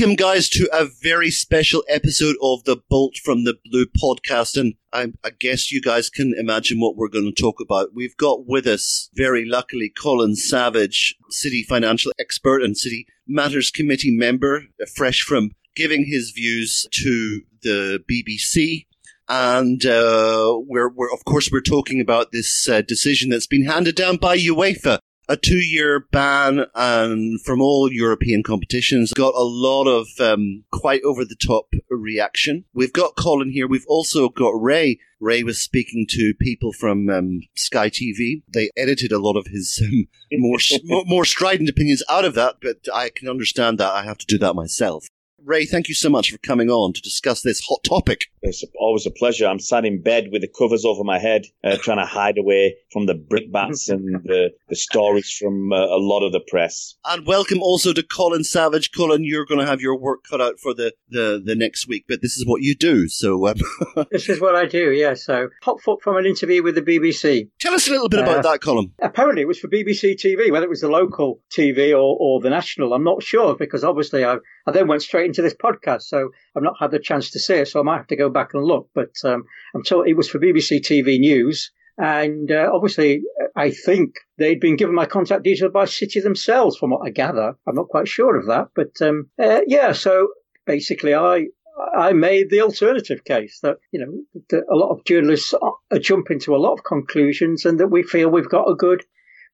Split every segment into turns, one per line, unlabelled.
Welcome, guys, to a very special episode of the Bolt from the Blue podcast. And I, I, guess you guys can imagine what we're going to talk about. We've got with us, very luckily, Colin Savage, city financial expert and city matters committee member, fresh from giving his views to the BBC. And uh, we're, we're, of course, we're talking about this uh, decision that's been handed down by UEFA a two-year ban and from all European competitions. Got a lot of um, quite over-the-top reaction. We've got Colin here. We've also got Ray. Ray was speaking to people from um, Sky TV. They edited a lot of his um, more, more strident opinions out of that, but I can understand that. I have to do that myself. Ray, thank you so much for coming on to discuss this hot topic.
It's always a pleasure. I'm sat in bed with the covers over my head, uh, trying to hide away from the brickbats and the, the stories from uh, a lot of the press.
And welcome also to Colin Savage. Colin, you're going to have your work cut out for the, the, the next week, but this is what you do. So um,
this is what I do. Yeah. So hot foot from an interview with the BBC.
Tell us a little bit uh, about that, Colin.
Apparently, it was for BBC TV, whether it was the local TV or, or the national. I'm not sure because obviously I I then went straight into this podcast, so I've not had the chance to see it, so I might have to go back and look. But um, I'm told it was for BBC TV News, and uh, obviously, I think they'd been given my contact details by City themselves, from what I gather. I'm not quite sure of that, but um, uh, yeah. So basically, I I made the alternative case that you know that a lot of journalists are jumping to a lot of conclusions, and that we feel we've got a good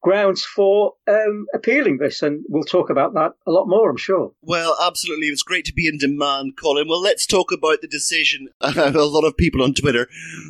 grounds for um, appealing this, and we'll talk about that a lot more, I'm sure.
Well, absolutely. It was great to be in demand, Colin. Well, let's talk about the decision. a lot of people on Twitter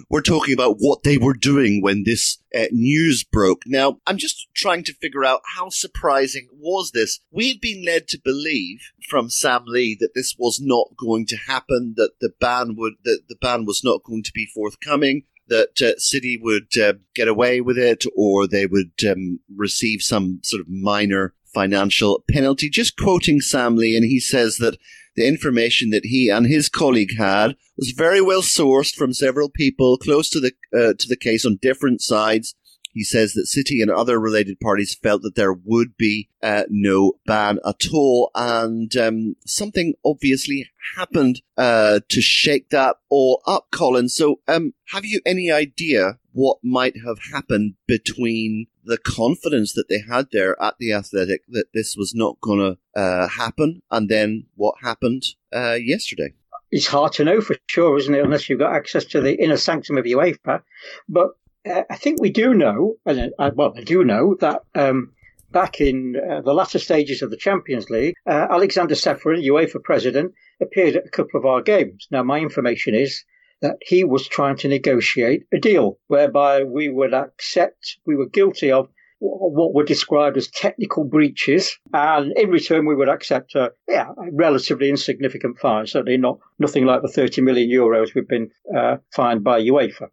were talking about what they were doing when this uh, news broke. Now, I'm just trying to figure out how surprising was this. We had been led to believe from Sam Lee that this was not going to happen, that the ban would that the ban was not going to be forthcoming that uh, City would uh, get away with it or they would um, receive some sort of minor financial penalty. Just quoting Sam Lee, and he says that the information that he and his colleague had was very well sourced from several people close to the uh, to the case on different sides he says that City and other related parties felt that there would be uh, no ban at all, and um, something obviously happened uh, to shake that all up, Colin. So, um, have you any idea what might have happened between the confidence that they had there at the Athletic that this was not going to uh, happen, and then what happened uh, yesterday?
It's hard to know for sure, isn't it? Unless you've got access to the inner sanctum of UEFA. But uh, I think we do know, and uh, well, I do know that um, back in uh, the latter stages of the Champions League, uh, Alexander Čeferin, UEFA president, appeared at a couple of our games. Now, my information is that he was trying to negotiate a deal whereby we would accept we were guilty of what were described as technical breaches, and in return we would accept a, yeah, a relatively insignificant fine. Certainly not nothing like the 30 million euros we've been uh, fined by UEFA.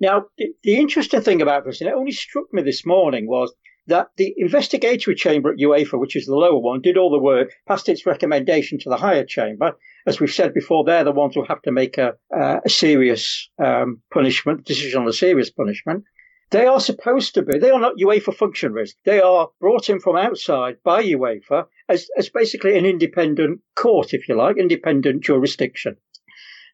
Now, the, the interesting thing about this, and it only struck me this morning, was that the investigatory chamber at UEFA, which is the lower one, did all the work, passed its recommendation to the higher chamber. As we've said before, they're the ones who have to make a, uh, a serious um, punishment, decision on a serious punishment. They are supposed to be, they are not UEFA functionaries. They are brought in from outside by UEFA as, as basically an independent court, if you like, independent jurisdiction.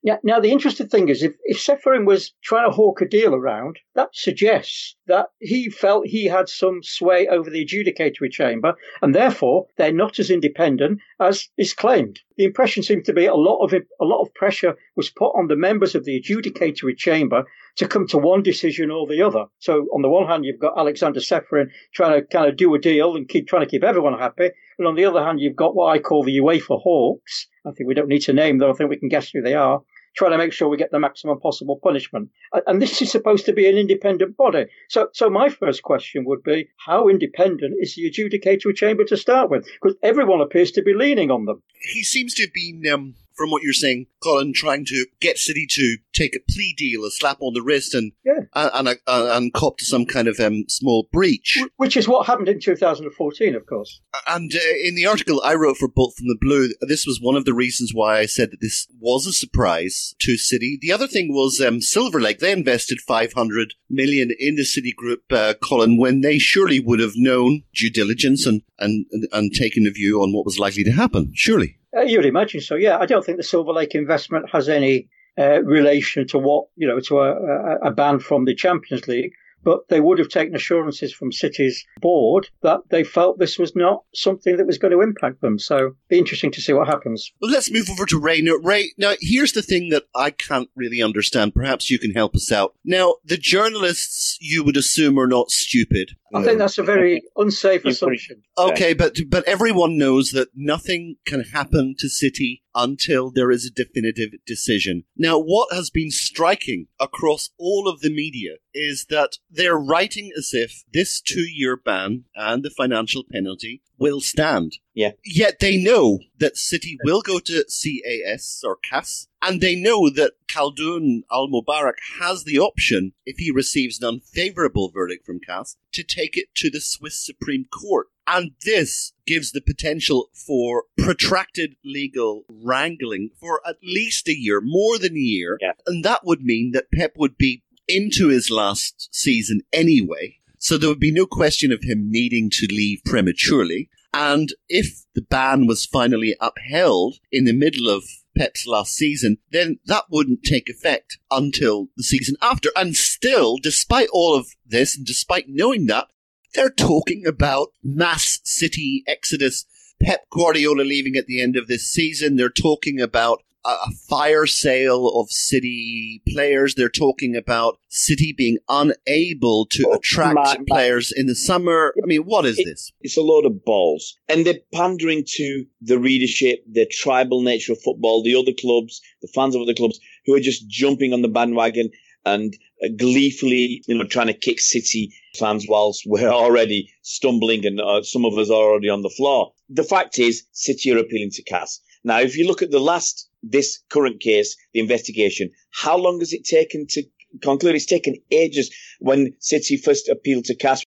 Yeah. Now, the interesting thing is, if, if Čeferin was trying to hawk a deal around, that suggests that he felt he had some sway over the adjudicatory chamber, and therefore they're not as independent as is claimed. The impression seems to be a lot of a lot of pressure was put on the members of the adjudicatory chamber to come to one decision or the other. So on the one hand, you've got Alexander Čeferin trying to kind of do a deal and keep trying to keep everyone happy, and on the other hand, you've got what I call the UEFA hawks. I think we don't need to name them. I think we can guess who they are trying to make sure we get the maximum possible punishment. And this is supposed to be an independent body. So, so my first question would be, how independent is the adjudicatory chamber to start with? Because everyone appears to be leaning on them.
He seems to have been um, from what you're saying, Colin, trying to get City to take a plea deal, a slap on the wrist, and yeah. and, and, and cop to some kind of um, small breach.
Which is what happened in 2014, of course.
And uh, in the article I wrote for Bolt from the Blue, this was one of the reasons why I said that this was a surprise to City. The other thing was um, Silver Lake. They invested 500 million in the City Group, uh, Colin, when they surely would have known due diligence and, and, and taken a view on what was likely to happen. Surely.
Uh, you'd imagine so. Yeah, I don't think the Silver Lake investment has any uh, relation to what you know to a, a, a ban from the Champions League but they would have taken assurances from City's board that they felt this was not something that was going to impact them. So be interesting to see what happens.
Well, let's move over to Ray. Now, Ray, now here's the thing that I can't really understand. Perhaps you can help us out. Now, the journalists you would assume are not stupid.
I think that's a very unsafe assumption.
Okay, but but everyone knows that nothing can happen to City until there is a definitive decision. Now, what has been striking across all of the media is that they're writing as if this two-year ban and the financial penalty will stand.
Yeah.
Yet they know that City will go to CAS or CAS, and they know that Khaldoon Al Mubarak has the option, if he receives an unfavorable verdict from CAS, to take it to the Swiss Supreme Court. And this gives the potential for protracted legal wrangling for at least a year, more than a year.
Yeah.
And that would mean that Pep would be into his last season anyway. So there would be no question of him needing to leave prematurely. And if the ban was finally upheld in the middle of Pep's last season, then that wouldn't take effect until the season after. And still, despite all of this, and despite knowing that, they're talking about mass city exodus. Pep Guardiola leaving at the end of this season. They're talking about a fire sale of City players. They're talking about City being unable to
Oh,
attract
my- my-
players in the summer. I mean, what is
It-
this?
It's a load of balls. And they're pandering to the readership, the tribal nature of football, the other clubs, the fans of other clubs who are just jumping on the bandwagon and uh, gleefully, you know, trying to kick City fans whilst we're already stumbling and uh, some of us are already on the floor. The fact is, City are appealing to CAS. Now, if you look at the last, this current case, the investigation, how long has it taken to conclude? It's taken ages when City first appealed to CAS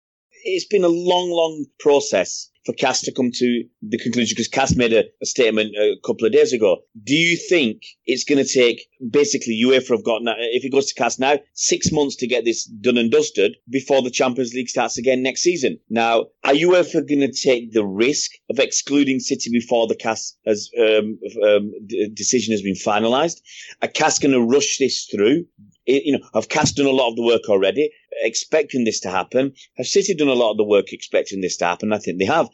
it's been a long, long process for CAS to come to the conclusion because CAS made a, a statement a couple of days ago. Do you think it's going to take basically UEFA have got if it goes to CAS now, six months to get this done and dusted before the Champions League starts again next season? Now, are UEFA going to take the risk of excluding City before the CAS has um, um, d- decision has been finalised? Are CAS going to rush this through? You know, have CAS done a lot of the work already, expecting this to happen? Have City done a lot of the work expecting this to happen? I think they have.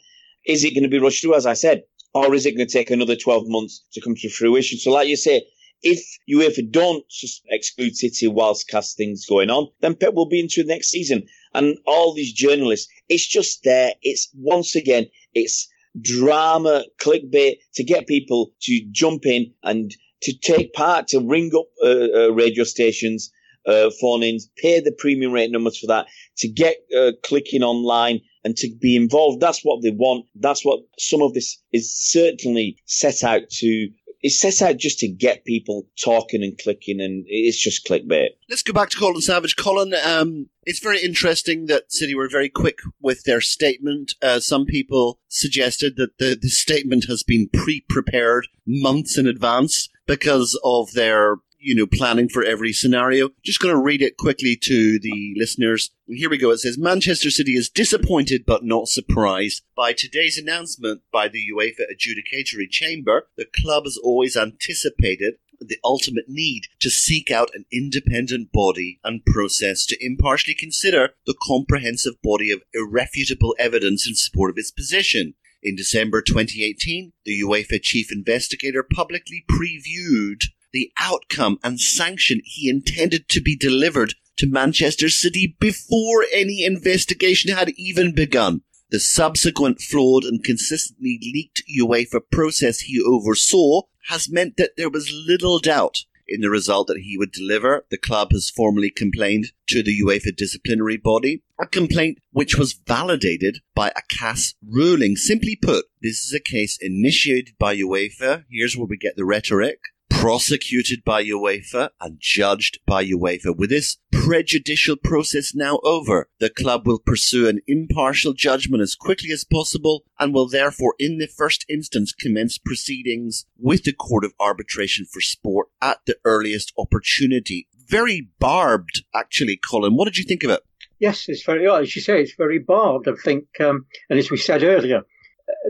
Is it going to be rushed through, as I said, or is it going to take another 12 months to come to fruition? So, like you say, if UEFA don't exclude City whilst cast things going on, then Pep will be into the next season. And all these journalists, it's just there. It's once again, it's drama, clickbait to get people to jump in and to take part, to ring up uh, uh, radio stations, uh, phone ins, pay the premium rate numbers for that, to get uh, clicking online and to be involved. That's what they want. That's what some of this is certainly set out to. It's set out just to get people talking and clicking, and it's just clickbait.
Let's go back to Colin Savage. Colin, um, it's very interesting that City were very quick with their statement. Uh, some people suggested that the, the statement has been pre-prepared months in advance because of their, you know, planning for every scenario. Just going to read it quickly to the listeners. Here we go. It says Manchester City is disappointed but not surprised by today's announcement by the UEFA Adjudicatory Chamber. The club has always anticipated the ultimate need to seek out an independent body and process to impartially consider the comprehensive body of irrefutable evidence in support of its position. In December 2018, the UEFA chief investigator publicly previewed the outcome and sanction he intended to be delivered to Manchester City before any investigation had even begun. The subsequent flawed and consistently leaked UEFA process he oversaw has meant that there was little doubt in the result that he would deliver. The club has formally complained to the UEFA disciplinary body, a complaint which was validated by a CAS ruling. Simply put, this is a case initiated by UEFA. Here's where we get the rhetoric. Prosecuted by UEFA and judged by UEFA. With this prejudicial process now over, the club will pursue an impartial judgment as quickly as possible and will therefore, in the first instance, commence proceedings with the Court of Arbitration for Sport at the earliest opportunity. Very barbed, actually, Colin. What did you think of it?
Yes, it's very, as you say, it's very barbed. I think, um, and as we said earlier,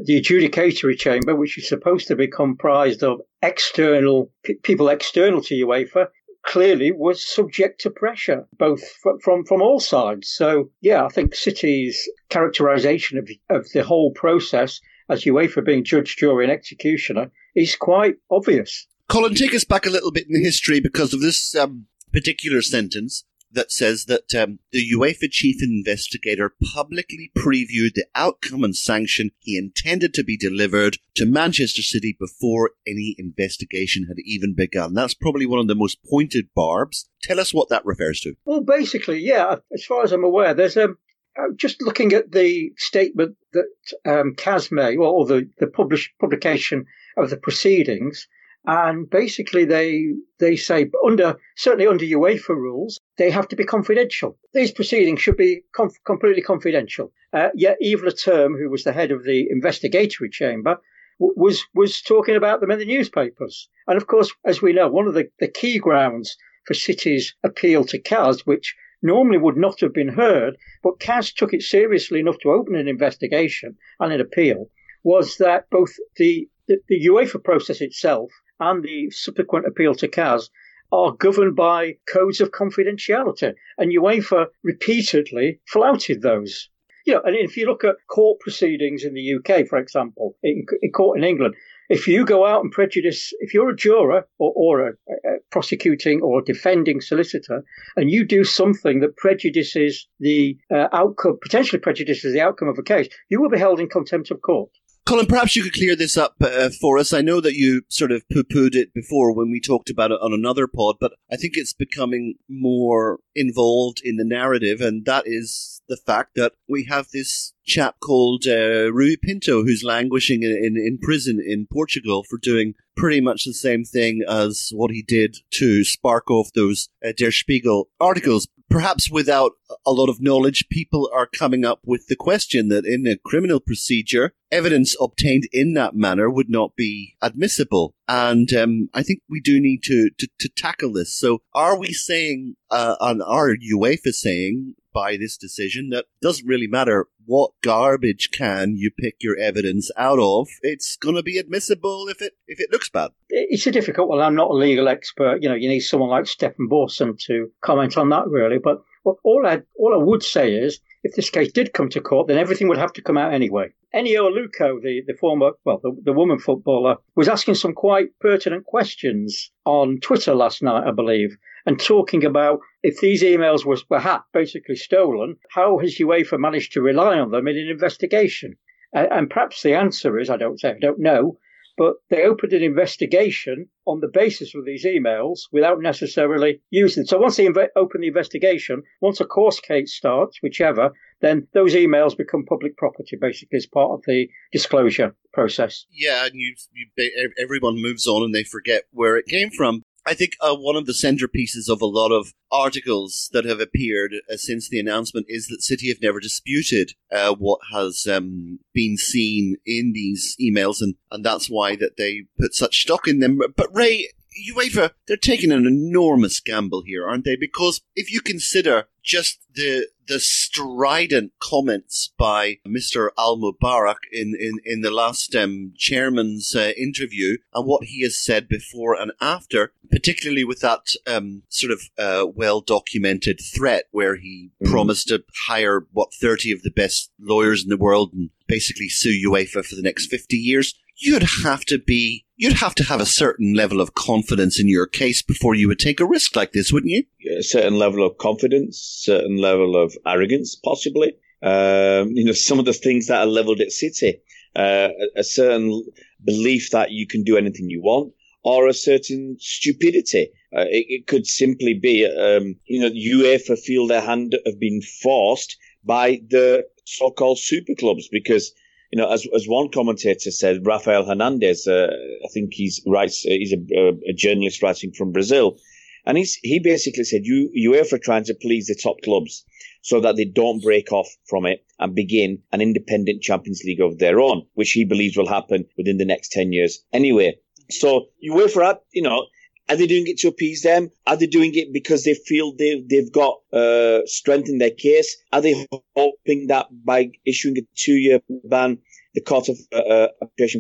the adjudicatory chamber, which is supposed to be comprised of external people external to UEFA, clearly was subject to pressure, both from from all sides. So yeah, I think City's characterisation of of the whole process as UEFA being judge, jury, and executioner is quite obvious.
Colin, take us back a little bit in the history because of this um, particular sentence that says that um, the UEFA chief investigator publicly previewed the outcome and sanction he intended to be delivered to Manchester City before any investigation had even begun. That's probably one of the most pointed barbs. Tell us what that refers to.
Well, basically, yeah, as far as I'm aware, there's a. Uh, just looking at the statement that um, CAS made, or the, the publish, publication of the proceedings, and basically, they they say under certainly under UEFA rules, they have to be confidential. These proceedings should be conf- completely confidential. Uh, yet Yves Leterme, who was the head of the investigatory chamber, w- was was talking about them in the newspapers. And of course, as we know, one of the, the key grounds for City's appeal to CAS, which normally would not have been heard, but CAS took it seriously enough to open an investigation and an appeal, was that both the, the, the UEFA process itself and the subsequent appeal to CAS are governed by codes of confidentiality. And UEFA repeatedly flouted those. You know, and if you look at court proceedings in the UK, for example, in, in court in England, if you go out and prejudice, if you're a juror or, or a, a, prosecuting or defending solicitor, and you do something that prejudices the uh, outcome, potentially prejudices the outcome of a case, you will be held in contempt of court.
Colin, perhaps you could clear this up uh, for us. I know that you sort of poo pooed it before when we talked about it on another pod, but I think it's becoming more involved in the narrative, and that is the fact that we have this chap called uh, Rui Pinto who's languishing in, in, in prison in Portugal for doing pretty much the same thing as what he did to spark off those uh, Der Spiegel articles perhaps without a lot of knowledge, people are coming up with the question that in a criminal procedure, evidence obtained in that manner would not be admissible. And um, I think we do need to, to, to, tackle this. So are we saying, uh, and are UEFA saying by this decision that doesn't really matter what garbage can you pick your evidence out of, it's going to be admissible if it if it looks bad.
It's a difficult one. I'm not a legal expert. You know, you need someone like Stefan Borson to comment on that, really. But all I all I would say is, if this case did come to court, then everything would have to come out anyway. Eni Aluko, the, the former, well, the, the woman footballer, was asking some quite pertinent questions on Twitter last night, I believe, and talking about if these emails were, hacked, basically stolen, how has UEFA managed to rely on them in an investigation? Uh, and perhaps the answer is, I don't say, I don't know, but they opened an investigation on the basis of these emails without necessarily using them. So once they inv- open the investigation, once a course case starts, whichever, then those emails become public property, basically, as part of the disclosure process.
Yeah, and you, you everyone moves on and they forget where it came from. I think uh, one of the centerpieces of a lot of articles that have appeared uh, since the announcement is that City have never disputed uh, what has um, been seen in these emails, and, and that's why that they put such stock in them. But Ray, UEFA, they're taking an enormous gamble here, aren't they? Because if you consider just the the strident comments by Mr. Al Mubarak in, in, in the last um, chairman's uh, interview and what he has said before and after, particularly with that um, sort of uh, well documented threat where he mm. promised to hire, what, 30 of the best lawyers in the world and basically sue UEFA for the next 50 years you'd have to be you'd have to have a certain level of confidence in your case before you would take a risk like this, wouldn't you?
A certain level of confidence, certain level of arrogance, possibly. Um, you know, some of the things that are leveled at City, uh, a, certain belief that you can do anything you want, or a certain stupidity. Uh, it, it, could simply be, um, you know, UEFA feel their hand have been forced by the so-called super clubs because you know, as as one commentator said, Rafael Hernandez, uh, I think he's writes, uh, he's a, a, journalist writing from Brazil, and he's he basically said, you UEFA trying to please the top clubs so that they don't break off from it and begin an independent Champions League of their own, which he believes will happen within the next ten years anyway. So UEFA, you know, are they doing it to appease them? Are they doing it because they feel they've, they've got uh, strength in their case? Are they hoping that by issuing a two year ban, the Court of uh, uh,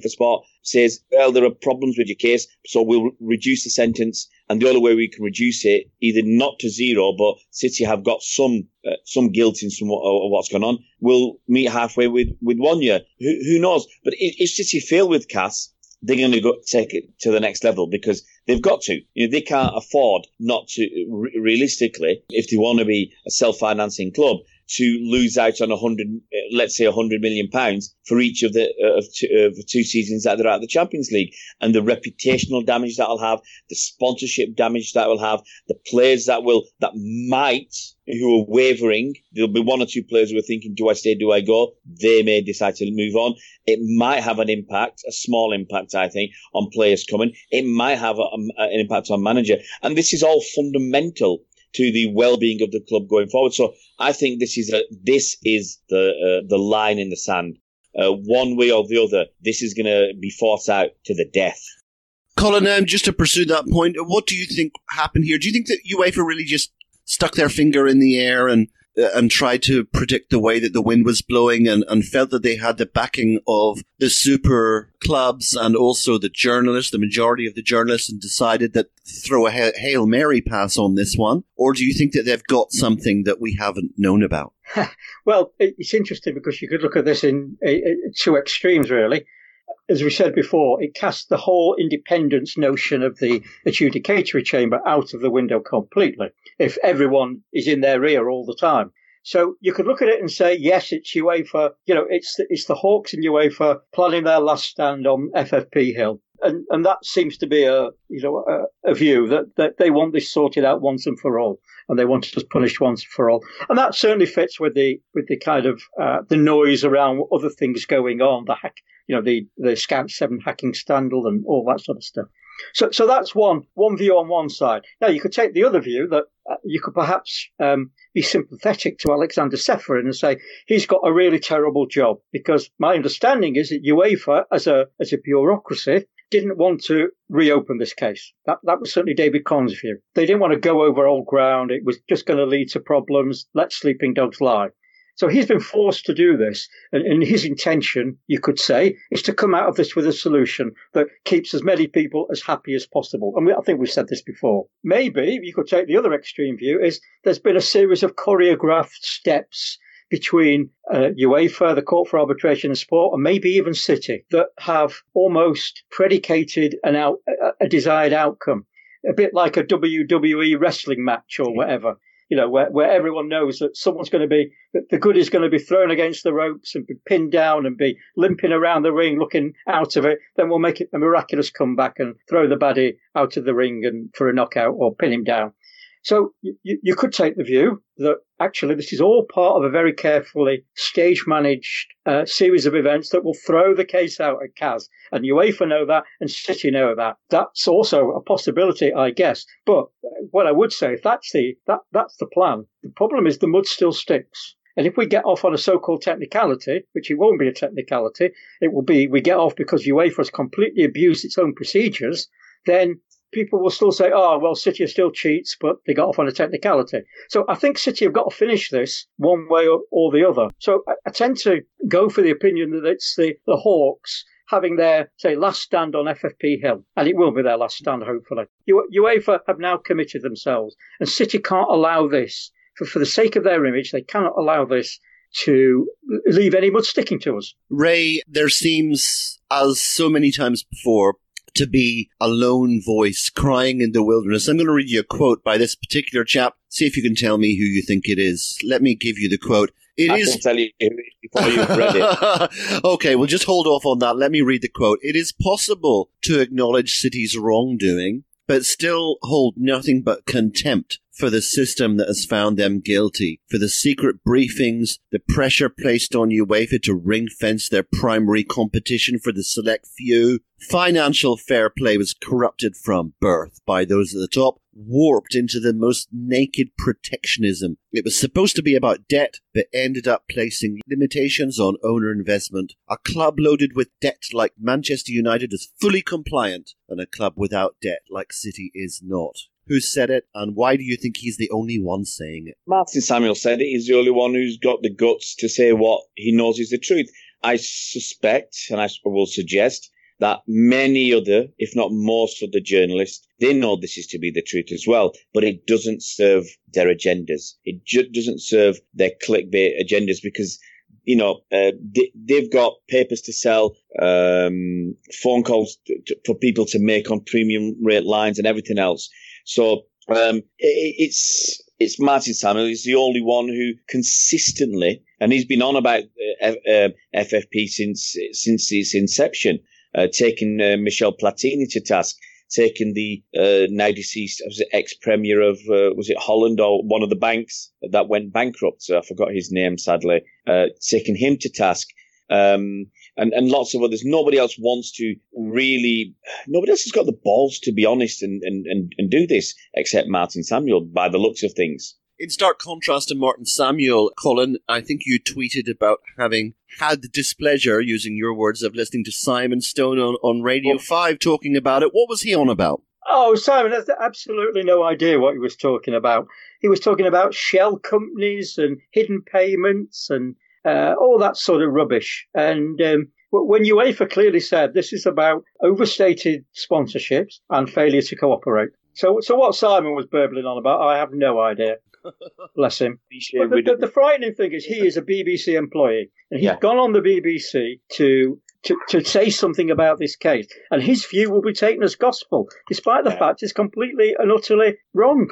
for Sport says, well, there are problems with your case, so we'll reduce the sentence. And the only way we can reduce it, either not to zero, but City have got some uh, some guilt in some of what's gone on, we'll meet halfway with, with one year. Who, who knows? But if City fail with CAS, they're going to go take it to the next level because they've got to. You know, they can't afford not to, re- realistically, if they want to be a self-financing club, to lose out on a hundred, uh, let's say a hundred million pounds for each of the uh, of, two, of two seasons that they're out of the Champions League, and the reputational damage that'll have, the sponsorship damage that will have, the players that will that might who are wavering. There'll be one or two players who are thinking, "Do I stay? Do I go?" They may decide to move on. It might have an impact, a small impact, I think, on players coming. It might have a, a, an impact on manager, and this is all fundamental to the well-being of the club going forward. So I think this is a this is the uh, the line in the sand. Uh, one way or the other, this is going to be fought out to the death.
Colin, um, just to pursue that point, what do you think happened here? Do you think that UEFA really just stuck their finger in the air and Uh, and tried to predict the way that the wind was blowing and, and felt that they had the backing of the super clubs and also the journalists, the majority of the journalists, and decided that throw a Hail Mary pass on this one? Or do you think that they've got something that we haven't known about?
well, it's interesting because you could look at this in uh, uh, two extremes, really as we said before, it casts the whole independence notion of the adjudicatory chamber out of the window completely if everyone is in their ear all the time. So you could look at it and say, yes, it's UEFA. You know, it's the, it's the Hawks and UEFA planning their last stand on FFP Hill, and and that seems to be a you know a, a view that that they want this sorted out once and for all, and they want us punished once and for all, and that certainly fits with the with the kind of uh, the noise around other things going on, the hack, you know, the the Scout Seven hacking scandal and all that sort of stuff. So, so that's one one view on one side. Now, you could take the other view that uh, you could perhaps um, be sympathetic to Alexander Čeferin and say he's got a really terrible job because my understanding is that UEFA, as a as a bureaucracy, didn't want to reopen this case. That that was certainly David Conn's view. They didn't want to go over old ground. It was just going to lead to problems. Let sleeping dogs lie. So he's been forced to do this. And, and, his intention, you could say, is to come out of this with a solution that keeps as many people as happy as possible. And we, I think we've said this before. Maybe you could take the other extreme view is there's been a series of choreographed steps between uh, UEFA, the Court for Arbitration and Sport, and maybe even City that have almost predicated an out, a desired outcome. A bit like a WWE wrestling match or whatever you know, where, where everyone knows that someone's going to be, that the good is going to be thrown against the ropes and be pinned down and be limping around the ring looking out of it, then we'll make it a miraculous comeback and throw the baddie out of the ring and for a knockout or pin him down. So you, you could take the view that actually this is all part of a very carefully stage managed uh, series of events that will throw the case out at CAS. And UEFA know that and City know that. That's also a possibility, I guess. But what I would say, if that's the, that, that's the plan, the problem is the mud still sticks. And if we get off on a so-called technicality, which it won't be a technicality, it will be we get off because UEFA has completely abused its own procedures, then people will still say, oh, well, City still cheats, but they got off on a technicality. So I think City have got to finish this one way or, or the other. So I, I, tend to go for the opinion that it's the, the Hawks having their, say, last stand on FFP Hill. And it will be their last stand, hopefully. UEFA have now committed themselves, and City can't allow this. For, for the sake of their image, they cannot allow this to leave any mud sticking to us.
Ray, there seems, as so many times before, to be a lone voice crying in the wilderness. I'm going to read you a quote by this particular chap. See if you can tell me who you think it is. Let me give you the quote.
It I is... can tell you before you've read it.
okay, well, just hold off on that. Let me read the quote. It is possible to acknowledge City's wrongdoing, but still hold nothing but contempt for the system that has found them guilty, for the secret briefings, the pressure placed on UEFA to ring fence their primary competition for the select few. Financial fair play was corrupted from birth by those at the top, warped into the most naked protectionism. It was supposed to be about debt, but ended up placing limitations on owner investment. A club loaded with debt like Manchester United is fully compliant, and a club without debt like City is not who said it, and why do you think he's the only one saying it?
Martin Samuel said it. He's the only one who's got the guts to say what he knows is the truth. I suspect, and I will suggest, that many other, if not most of the journalists, they know this is to be the truth as well, but it doesn't serve their agendas. It ju- doesn't serve their clickbait agendas because you know, uh, they, have got papers to sell, um, phone calls to, to, for people to make on premium rate lines and everything else. So um, it, it's it's Martin Samuel. He's the only one who consistently, and he's been on about uh, uh, FFP since since its inception, uh, taking uh, Michel Platini to task, taking the uh, now deceased ex premier of uh, was it Holland or one of the banks that went bankrupt. So I forgot his name sadly. taking him to task. Um, and, and lots of others. Nobody else wants to really, nobody else has got the balls to be honest and, and, and, and do this except Martin Samuel by the looks of things.
In stark contrast to Martin Samuel, Colin, I think you tweeted about having had the displeasure, using your words, of listening to Simon Stone on, on Radio oh. 5 talking about it. What was he on about?
Oh, Simon has absolutely no idea what he was talking about. He was talking about shell companies and hidden payments and uh, all that sort of rubbish. And um, when UEFA clearly said this is about overstated sponsorships and failure to cooperate. So, so what Simon was burbling on about, I have no idea. Bless him. But the, the, the, frightening thing is he is a BBC employee and he's yeah. gone on the BBC to, to, to say something about this case. And his view will be taken as gospel, despite the yeah. fact it's completely and utterly wrong.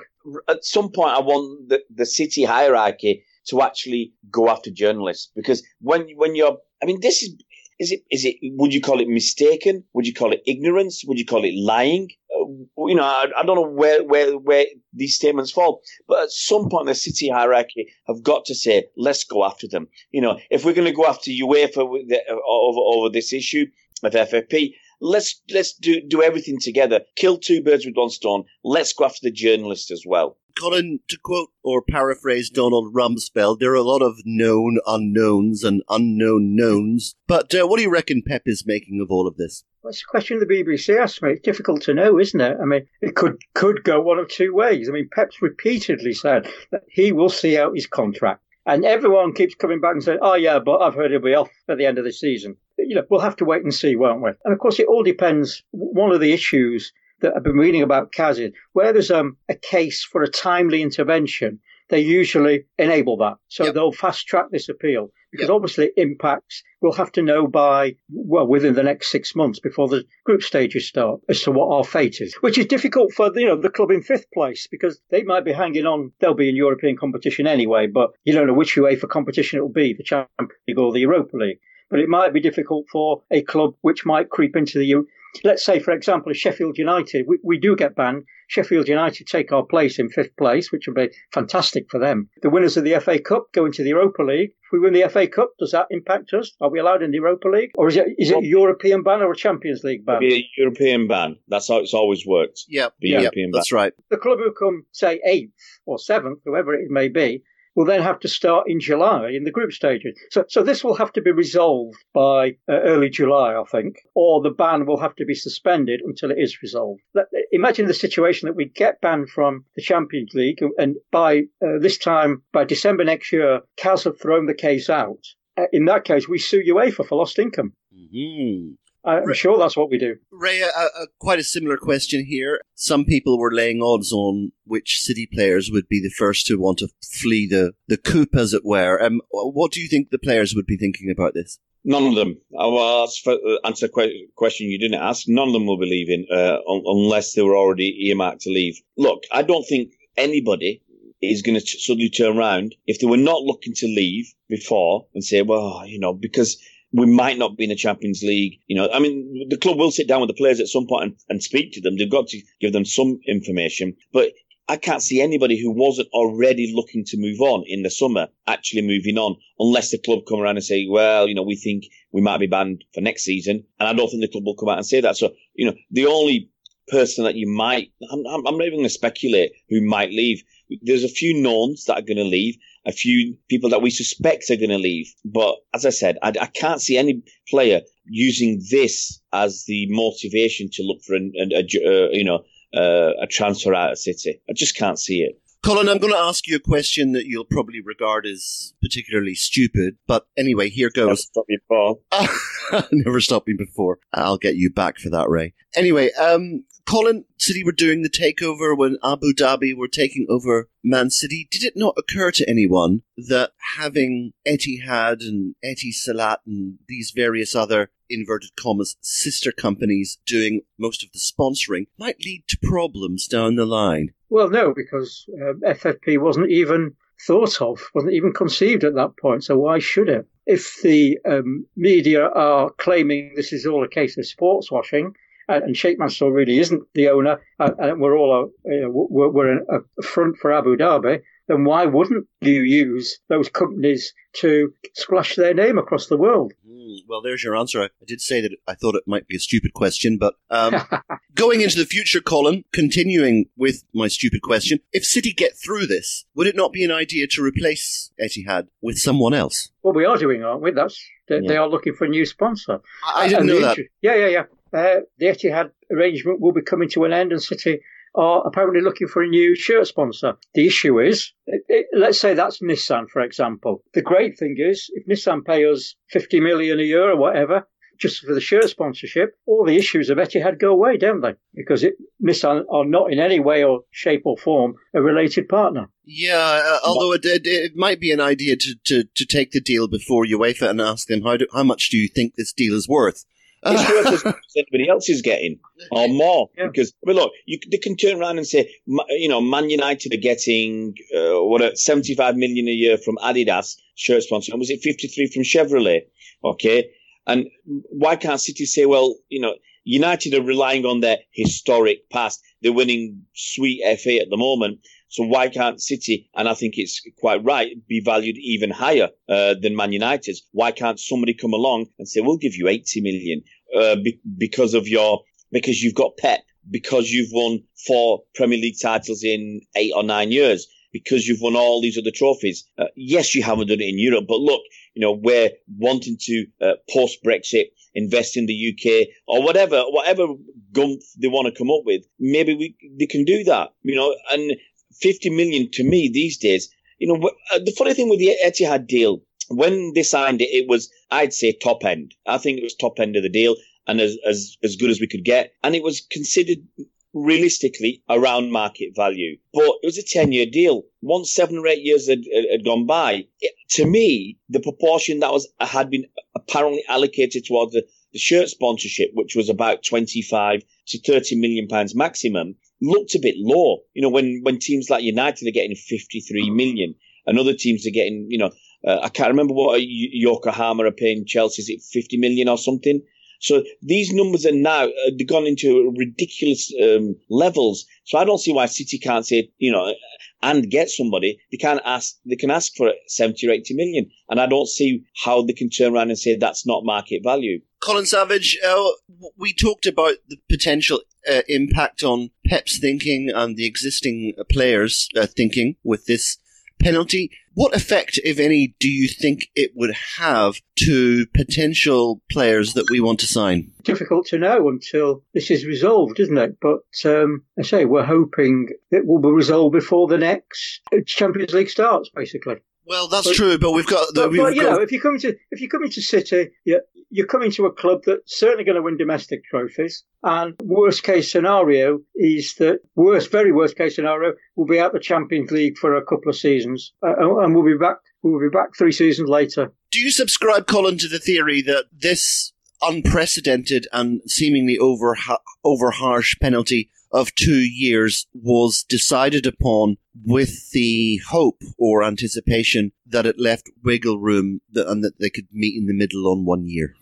At some point, I want the, the city hierarchy to actually go after journalists. Because when when you're I mean this is is it is it would you call it mistaken? Would you call it ignorance? Would you call it lying? Uh, you know I, I, don't know where where where these statements fall. But at some point the city hierarchy have got to say let's go after them. You know if we're going to go after UEFA over over this issue of FFP let's let's do do everything together kill two birds with one stone let's go after the journalist as well
Colin, to quote or paraphrase Donald Rumsfeld, there are a lot of known unknowns and unknown knowns. But uh, what do you reckon Pep is making of all of this?
Well, it's a question the BBC asked me. It's difficult to know, isn't it? I mean, it could could go one of two ways. I mean, Pep's repeatedly said that he will see out his contract. And everyone keeps coming back and saying, oh, yeah, but I've heard he'll be off at the end of the season. You know, we'll have to wait and see, won't we? And of course, it all depends. One of the issues that I've been reading about Kazid, where there's um, a case for a timely intervention, they usually enable that. So yep. they'll fast track this appeal because yep. obviously impacts we'll have to know by, well, within the next six months before the group stages start as to what our fate is, which is difficult for, you know, the club in fifth place because they might be hanging on. They'll be in European competition anyway, but you don't know which UEFA competition it will be, the Champions League or the Europa League but it might be difficult for a club which might creep into the let's say, for example, Sheffield United, we, we do get banned. Sheffield United take our place in fifth place, which would be fantastic for them. The winners of the FA Cup go into the Europa League. If we win the FA Cup, does that impact us? Are we allowed in the Europa League? Or is it is it a European ban or a Champions League ban?
Be a European ban. That's how it's always worked.
Yep. yeah. European That's right.
The club who come, say, eighth or seventh, whoever it may be, will then have to start in July in the group stages. So, so this will have to be resolved by uh, early July, I think, or the ban will have to be suspended until it is resolved. Let, imagine the situation that we get banned from the Champions League, and by uh, this time, by December next year, CAS have thrown the case out. Uh, in that case, we sue UEFA for lost income.
Mm-hmm.
I'm Ray, sure that's what we do.
Ray, a, a, quite a similar question here. Some people were laying odds on which City players would be the first to want to flee the, the coop, as it were. Um, what do you think the players would be thinking about this?
None of them. I'll answer a question you didn't ask. None of them will be leaving uh, unless they were already earmarked to leave. Look, I don't think anybody is going to suddenly turn around if they were not looking to leave before and say, well, you know, because we might not be in the Champions League. You know, I mean, the club will sit down with the players at some point and, and speak to them. They've got to give them some information, but I can't see anybody who wasn't already looking to move on in the summer actually moving on unless the club come around and say, well, you know, we think we might be banned for next season. And I don't think the club will come out and say that. So, you know, the only person that you might, I'm, I'm not even going to speculate who might leave. There's a few knowns that are going to leave a few people that we suspect are going to leave. But as I said, I, I, can't see any player using this as the motivation to look for a, a, a uh, you know uh, a transfer out of City. I just can't see it.
Colin, I'm going to ask you a question that you'll probably regard as particularly stupid, but anyway, here goes.
Never stop you, Paul.
Never stopped me before. I'll get you back for that, Ray. Anyway, um, Colin, City were doing the takeover when Abu Dhabi were taking over Man City. Did it not occur to anyone that having Etihad and Etisalat and these various other inverted commas sister companies doing most of the sponsoring might lead to problems down the line?
Well, no, because um, FFP wasn't even thought of, wasn't even conceived at that point. So why should it? If the um, media are claiming this is all a case of sports washing, and Sheikh Mansour really isn't the owner, and we're all a, you know, we're, we're a front for Abu Dhabi, then why wouldn't you use those companies to splash their name across the world?
Mm, well, there's your answer. I, I, did say that I thought it might be a stupid question, but um, going into the future, Colin, continuing with my stupid question, if City get through this, would it not be an idea to replace Etihad with someone else?
Well, we are doing, aren't we? That's they, yeah. they are looking for a new sponsor.
I, I didn't know that.
Yeah, yeah, yeah. Uh, the Etihad arrangement will be coming to an end, and City are apparently looking for a new shirt sponsor. The issue is, it, it, let's say that's Nissan, for example. The great thing is, if Nissan pay us 50 million a year or whatever, just for the shirt sponsorship, all the issues of Etihad go away, don't they? Because it, Nissan are not in any way or shape or form a related partner.
Yeah, uh, although it, it, it, might be an idea to, to, to take the deal before UEFA and ask them how do, how much do you think this deal is worth?
It's worth as much as anybody else is getting, or more. Yeah. Because, but look, you, they can turn around and say, you know, Man United are getting uh, what 75 million a year from Adidas shirt sponsor, and was it 53 from Chevrolet? Okay, and why can't City say, well, you know, United are relying on their historic past. They're winning sweet FA at the moment. So why can't City, and I think it's quite right, be valued even higher uh, than Man United's? Why can't somebody come along and say, we'll give you 80 million uh, be- because of your, because you've got Pep, because you've won four Premier League titles in eight or nine years, because you've won all these other trophies. Uh, yes, you haven't done it in Europe, but look, you know, we're wanting to uh, post Brexit invest in the UK or whatever, whatever gump they want to come up with. Maybe we they can do that, you know. And 50 million to me these days, you know, uh, the funny thing with the Etihad deal, when they signed it, it was, I'd say top end. I think it was top end of the deal and as, as, as good as we could get. And it was considered realistically around market value. But it was a 10 year deal. Once seven or eight years had, had gone by, it, to me, the proportion that was had been apparently allocated towards the, the shirt sponsorship, which was about 25 to 30 million pounds maximum, looked a bit low. You know, when, when teams like United are getting 53 million and other teams are getting, you know, uh, I can't remember what Yokohama are paying Chelsea. Is it 50 million or something? So these numbers are now uh, gone into ridiculous um, levels. So I don't see why City can't say, you know, and get somebody. They can't ask. They can ask for 70 or 80 million, and I don't see how they can turn around and say that's not market value.
Colin Savage, uh, we talked about the potential uh, impact on Pep's thinking and the existing players' uh, thinking with this penalty. What effect, if any, do you think it would have to potential players that we want to sign?
Difficult to know until this is resolved, isn't it? But um, I say we're hoping it will be resolved before the next Champions League starts, basically.
Well, that's but, true, but we've got.
The, but,
we've
but, you
got...
know, if you come into if you come into City, you're, you're coming to a club that's certainly going to win domestic trophies. And worst case scenario is that worst, very worst case scenario, we'll be out the Champions League for a couple of seasons, uh, and we'll be back. We'll be back three seasons later.
Do you subscribe, Colin, to the theory that this unprecedented and seemingly over over harsh penalty of two years was decided upon with the hope or anticipation that it left wiggle room and that they could meet in the middle on one year.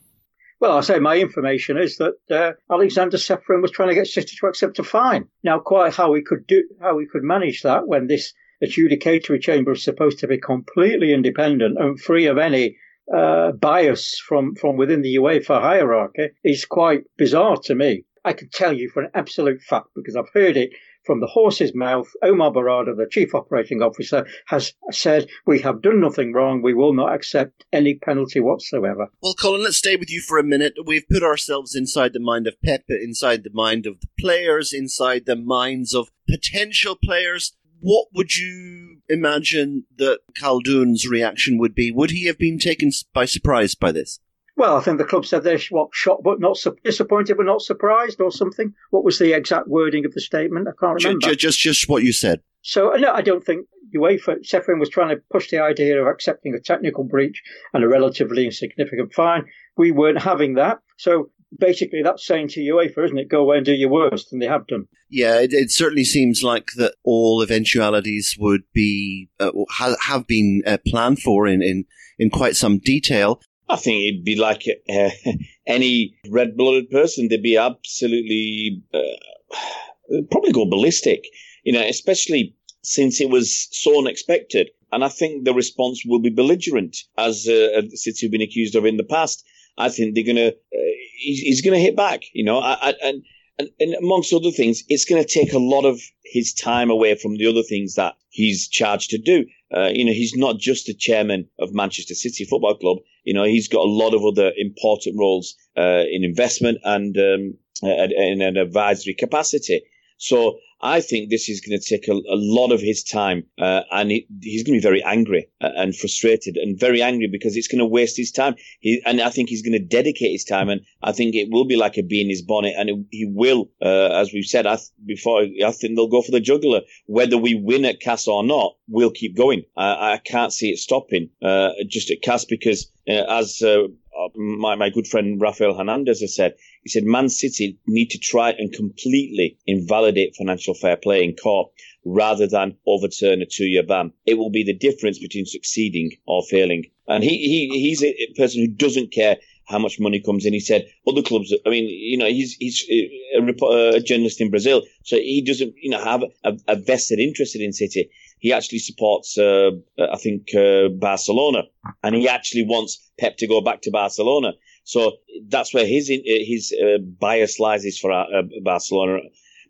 Well, I say my information is that uh, Alexander Čeferin was trying to get City to accept a fine. Now, quite how we could do, how we could manage that when this adjudicatory chamber is supposed to be completely independent and free of any uh, bias from, from within the UEFA hierarchy is quite bizarre to me. I can tell you for an absolute fact because I've heard it from the horse's mouth. Omar Berrada, the chief operating officer, has said, We have done nothing wrong. We will not accept any penalty whatsoever.
Well, Colin, let's stay with you for a minute. We've put ourselves inside the mind of Pep, inside the mind of the players, inside the minds of potential players what would you imagine that Khaldoon's reaction would be? Would he have been taken by surprise by this?
Well, I think the club said they're what, shocked but not su- disappointed but not surprised or something. What was the exact wording of the statement? I can't remember.
Just, just, just what you said.
So no, I don't think UEFA Čeferin was trying to push the idea of accepting a technical breach and a relatively insignificant fine. We weren't having that. So basically that's saying to UEFA, isn't it? Go away and do your worst, and they have done.
Yeah, it, it certainly seems like that all eventualities would be uh, ha- have been uh, planned for in, in in quite some detail.
I think it'd be like uh, any red-blooded person. They'd be absolutely uh, probably go ballistic, you know, especially since it was so unexpected. And I think the response will be belligerent, as uh, City have been accused of in the past. I think they're going to, uh, he's, he's going to hit back, you know, I, I, and, and, and amongst other things, it's going to take a lot of his time away from the other things that he's charged to do. Uh, you know, he's not just the chairman of Manchester City Football Club. You know, he's got a lot of other important roles uh, in investment and um, in an advisory capacity. So I think this is going to take a, a lot of his time, uh, and he, he's going to be very angry uh, and frustrated, and very angry because it's going to waste his time. He, and I think he's going to dedicate his time, and I think it will be like a bee in his bonnet, and it, he will, uh, as we've said I th- before, I think they'll go for the juggler. Whether we win at CAS or not, we'll keep going. I, I can't see it stopping uh, just at CAS because, uh, as uh, my, my good friend Rafael Hernandez has said, he said Man City need to try and completely invalidate financial fair play in court rather than overturn a two-year ban. It will be the difference between succeeding or failing. And he, he he's a person who doesn't care how much money comes in. He said other clubs. I mean, you know, he's he's a, a journalist in Brazil, so he doesn't you know have a, a vested interest in City. He actually supports, uh, I think, uh, Barcelona, and he actually wants Pep to go back to Barcelona. So that's where his his uh, bias lies is for uh, Barcelona.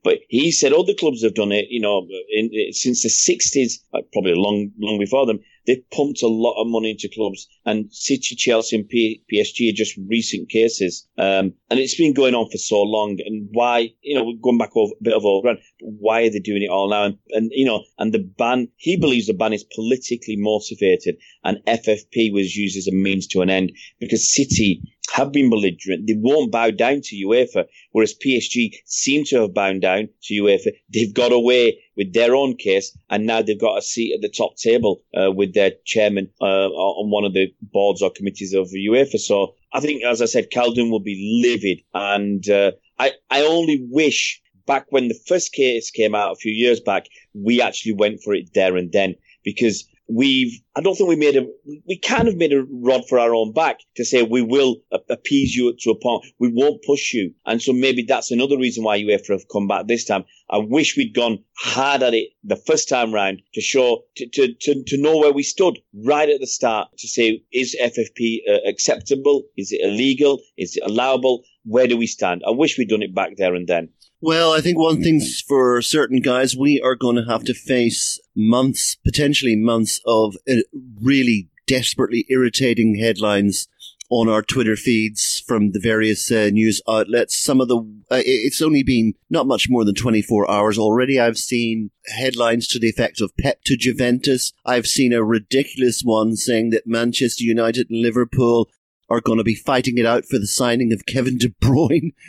But he said other clubs have done it, you know, in, in, since the 60s, probably long, long before them. They've pumped a lot of money into clubs, and City, Chelsea, and P- PSG are just recent cases. Um, and it's been going on for so long. And why, you know, going back over a bit of overrun. Why are they doing it all now? And, and, you know, and the ban, he believes the ban is politically motivated, and FFP was used as a means to an end because City have been belligerent. They won't bow down to UEFA, whereas PSG seem to have bowed down to UEFA. They've got away with their own case, and now they've got a seat at the top table uh, with their chairman uh, on one of the boards or committees of UEFA. So I think, as I said, Khaldoon will be livid, and uh, I I only wish back when the first case came out a few years back, we actually went for it there and then because we've I don't think we made a we kind of made a rod for our own back to say we will appease you to a point. We won't push you. And so maybe that's another reason why UEFA have come back this time. I wish we'd gone hard at it the first time round to show to to, to, to know where we stood right at the start to say is FFP uh, acceptable? Is it illegal? Is it allowable where do we stand I wish we'd done it back there and then
well, I think one thing's for certain, guys. We are going to have to face months, potentially months of uh, really desperately irritating headlines on our Twitter feeds from the various uh, news outlets. Some of the, uh, it's only been not much more than 24 hours already. I've seen headlines to the effect of Pep to Juventus. I've seen a ridiculous one saying that Manchester United and Liverpool are going to be fighting it out for the signing of Kevin De Bruyne.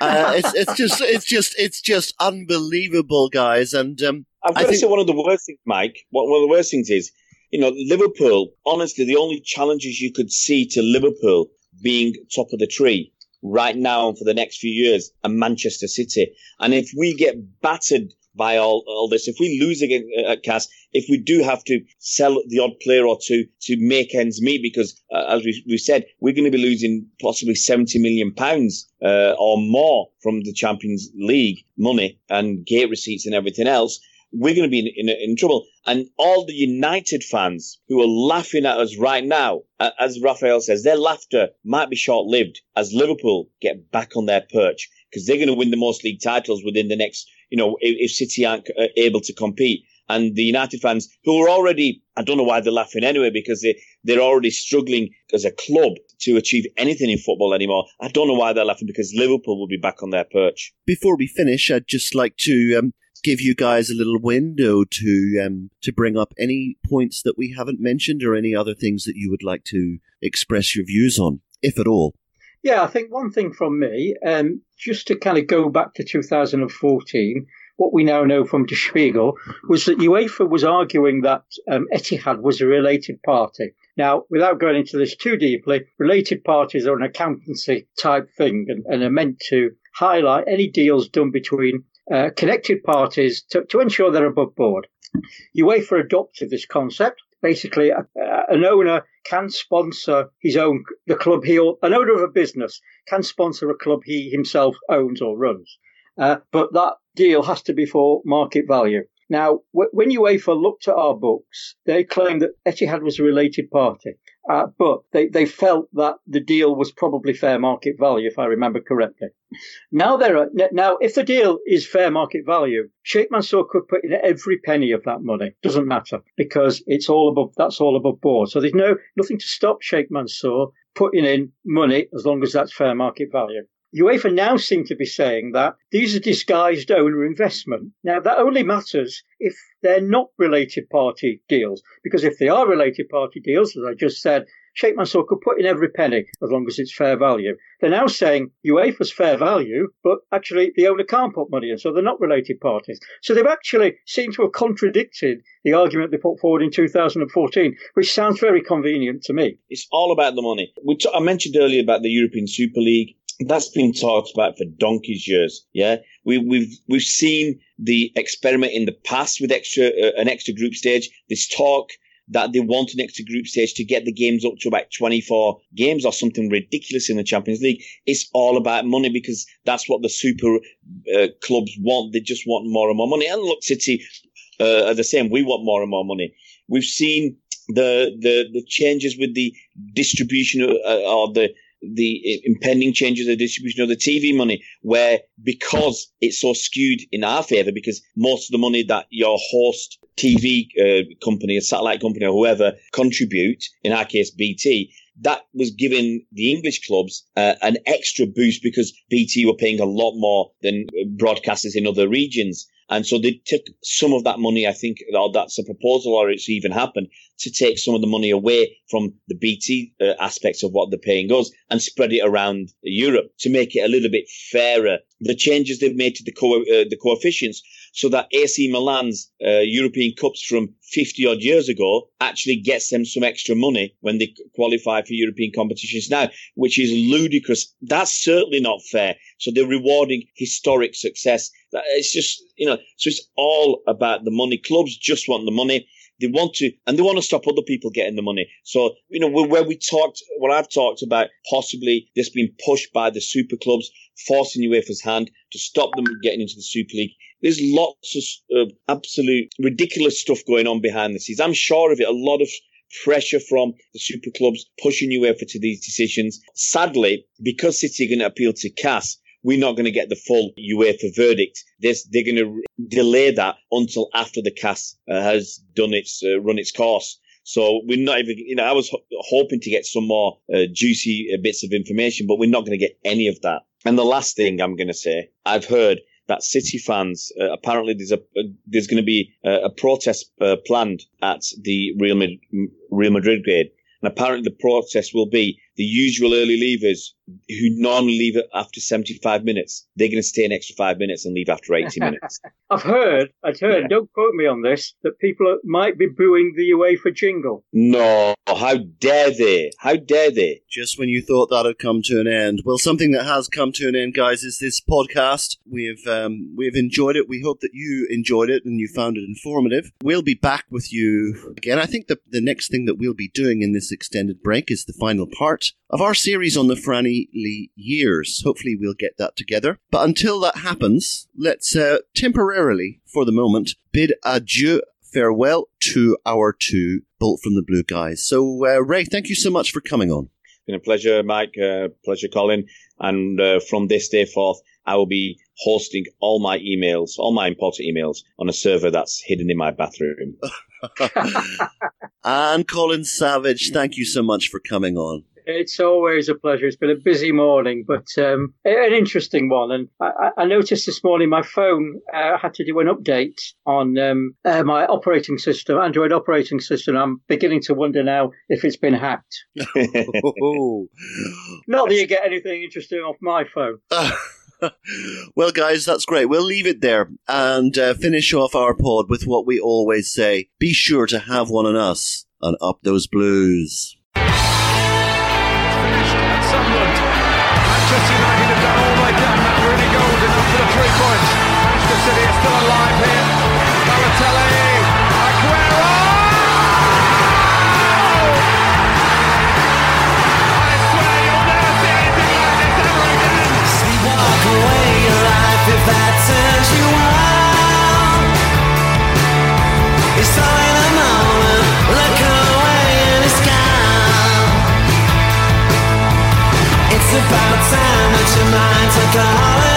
Uh, it's, it's just, it's just, it's just unbelievable, guys. And um,
I've got I to think- say one of the worst things, Mike. One of the worst things is, you know, Liverpool. Honestly, the only challenges you could see to Liverpool being top of the tree right now and for the next few years are Manchester City. And if we get battered by all, all this. If we lose again uh, at CAS, if we do have to sell the odd player or two to make ends meet, because uh, as we, we said, we're going to be losing possibly 70 million pounds uh, or more from the Champions League money and gate receipts and everything else. We're going to be in, in, in trouble. And all the United fans who are laughing at us right now, as Raphael says, their laughter might be short lived as Liverpool get back on their perch because they're going to win the most league titles within the next you know, if, if City aren't uh, able to compete. And the United fans who are already, I don't know why they're laughing anyway, because they, they're already struggling as a club to achieve anything in football anymore. I don't know why they're laughing because Liverpool will be back on their perch.
Before we finish, I'd just like to um, give you guys a little window to um, to bring up any points that we haven't mentioned or any other things that you would like to express your views on, if at all.
Yeah, I think one thing from me, um, just to kind of go back to 2014, what we now know from Der Spiegel was that UEFA was arguing that um, Etihad was a related party. Now, without going into this too deeply, related parties are an accountancy type thing and, and are meant to highlight any deals done between uh, connected parties to, to ensure they're above board. UEFA adopted this concept. Basically, a, an owner can sponsor his own the club he an owner of a business can sponsor a club he himself owns or runs. Uh, but that deal has to be for market value. Now, w- when UEFA looked at our books, they claimed that Etihad was a related party, uh, but they, they felt that the deal was probably fair market value, if I remember correctly. Now there are now if the deal is fair market value, Sheikh Mansour could put in every penny of that money. Doesn't matter because it's all above that's all above board. So there's no nothing to stop Sheikh Mansour putting in money as long as that's fair market value. UEFA now seem to be saying that these are disguised owner investment. Now, that only matters if they're not related party deals, because if they are related party deals, as I just said, Sheikh Mansour could put in every penny as long as it's fair value. They're now saying UEFA's fair value, but actually the owner can't put money in, so they're not related parties. So they've actually seemed to have contradicted the argument they put forward in 2014, which sounds very convenient to me.
It's all about the money. Which I mentioned earlier about the European Super League that's been talked about for donkey's years. Yeah, we, we've we've seen the experiment in the past with extra uh, an extra group stage. This talk that they want an extra group stage to get the games up to about 24 games or something ridiculous in the Champions League. It's all about money because that's what the super uh, clubs want. They just want more and more money. And look, City uh, are the same. We want more and more money. We've seen the the the changes with the distribution of, uh, or the the impending changes of distribution of the TV money, where because it's so skewed in our favor, because most of the money that your host TV uh, company, a satellite company, or whoever contribute, in our case BT, that was giving the English clubs uh, an extra boost because BT were paying a lot more than broadcasters in other regions. And so they took some of that money, I think, or that's a proposal, or it's even happened, to take some of the money away from the BT uh, aspects of what they're paying us and spread it around Europe to make it a little bit fairer. The changes they've made to the, co- uh, the coefficients so that AC Milan's uh, European Cups from 50 odd years ago actually gets them some extra money when they qualify for European competitions now, which is ludicrous. That's certainly not fair. So they're rewarding historic success. It's just, you know, so it's all about the money. Clubs just want the money. They want to, and they want to stop other people getting the money. So, you know, where we talked, what I've talked about, possibly this being pushed by the super clubs, forcing UEFA's hand to stop them getting into the Super League. There's lots of uh, absolute ridiculous stuff going on behind the scenes. I'm sure of it. A lot of pressure from the super clubs pushing UEFA to these decisions. Sadly, because City are going to appeal to CAS, we're not going to get the full UEFA verdict. This, they're going to delay that until after the CAS uh, has done its uh, run its course. So we're not even, you know, I was ho- hoping to get some more uh, juicy uh, bits of information, but we're not going to get any of that. And the last thing I'm going to say, I've heard that City fans uh, apparently there's a uh, there's going to be a, a protest uh, planned at the Real Madrid, Real Madrid grade, and apparently the protest will be the usual early leavers who normally leave after 75 minutes, they're going to stay an extra five minutes and leave after 80 minutes.
I've heard, I've heard, yeah. don't quote me on this, that people might be booing the UEFA jingle.
No, how dare they? How dare they?
Just when you thought that had come to an end. Well, something that has come to an end, guys, is this podcast. We've, um, we've enjoyed it. We hope that you enjoyed it and you found it informative. We'll be back with you again. I think the, the next thing that we'll be doing in this extended break is the final part of our series on the Franny Lee years. Hopefully, we'll get that together. But until that happens, let's uh, temporarily, for the moment, bid adieu, farewell to our two Bolt from the Blue guys. So, uh, Ray, thank you so much for coming on.
It's been a pleasure, Mike. Uh, pleasure, Colin. And uh, from this day forth, I will be hosting all my emails, all my important emails, on a server that's hidden in my bathroom.
and Colin Savage, thank you so much for coming on.
It's always a pleasure. It's been a busy morning, but um, an interesting one. And I, I, noticed this morning my phone uh, had to do an update on um, uh, my operating system, Android operating system. I'm beginning to wonder now if it's been hacked. Not that you get anything interesting off my phone.
well, guys, that's great. We'll leave it there and uh, finish off our pod with what we always say be sure to have one on us and up those blues. Sunderland. Manchester United have done all they can. Now we're enough for the three points. Manchester City are still alive here. time that your a holiday.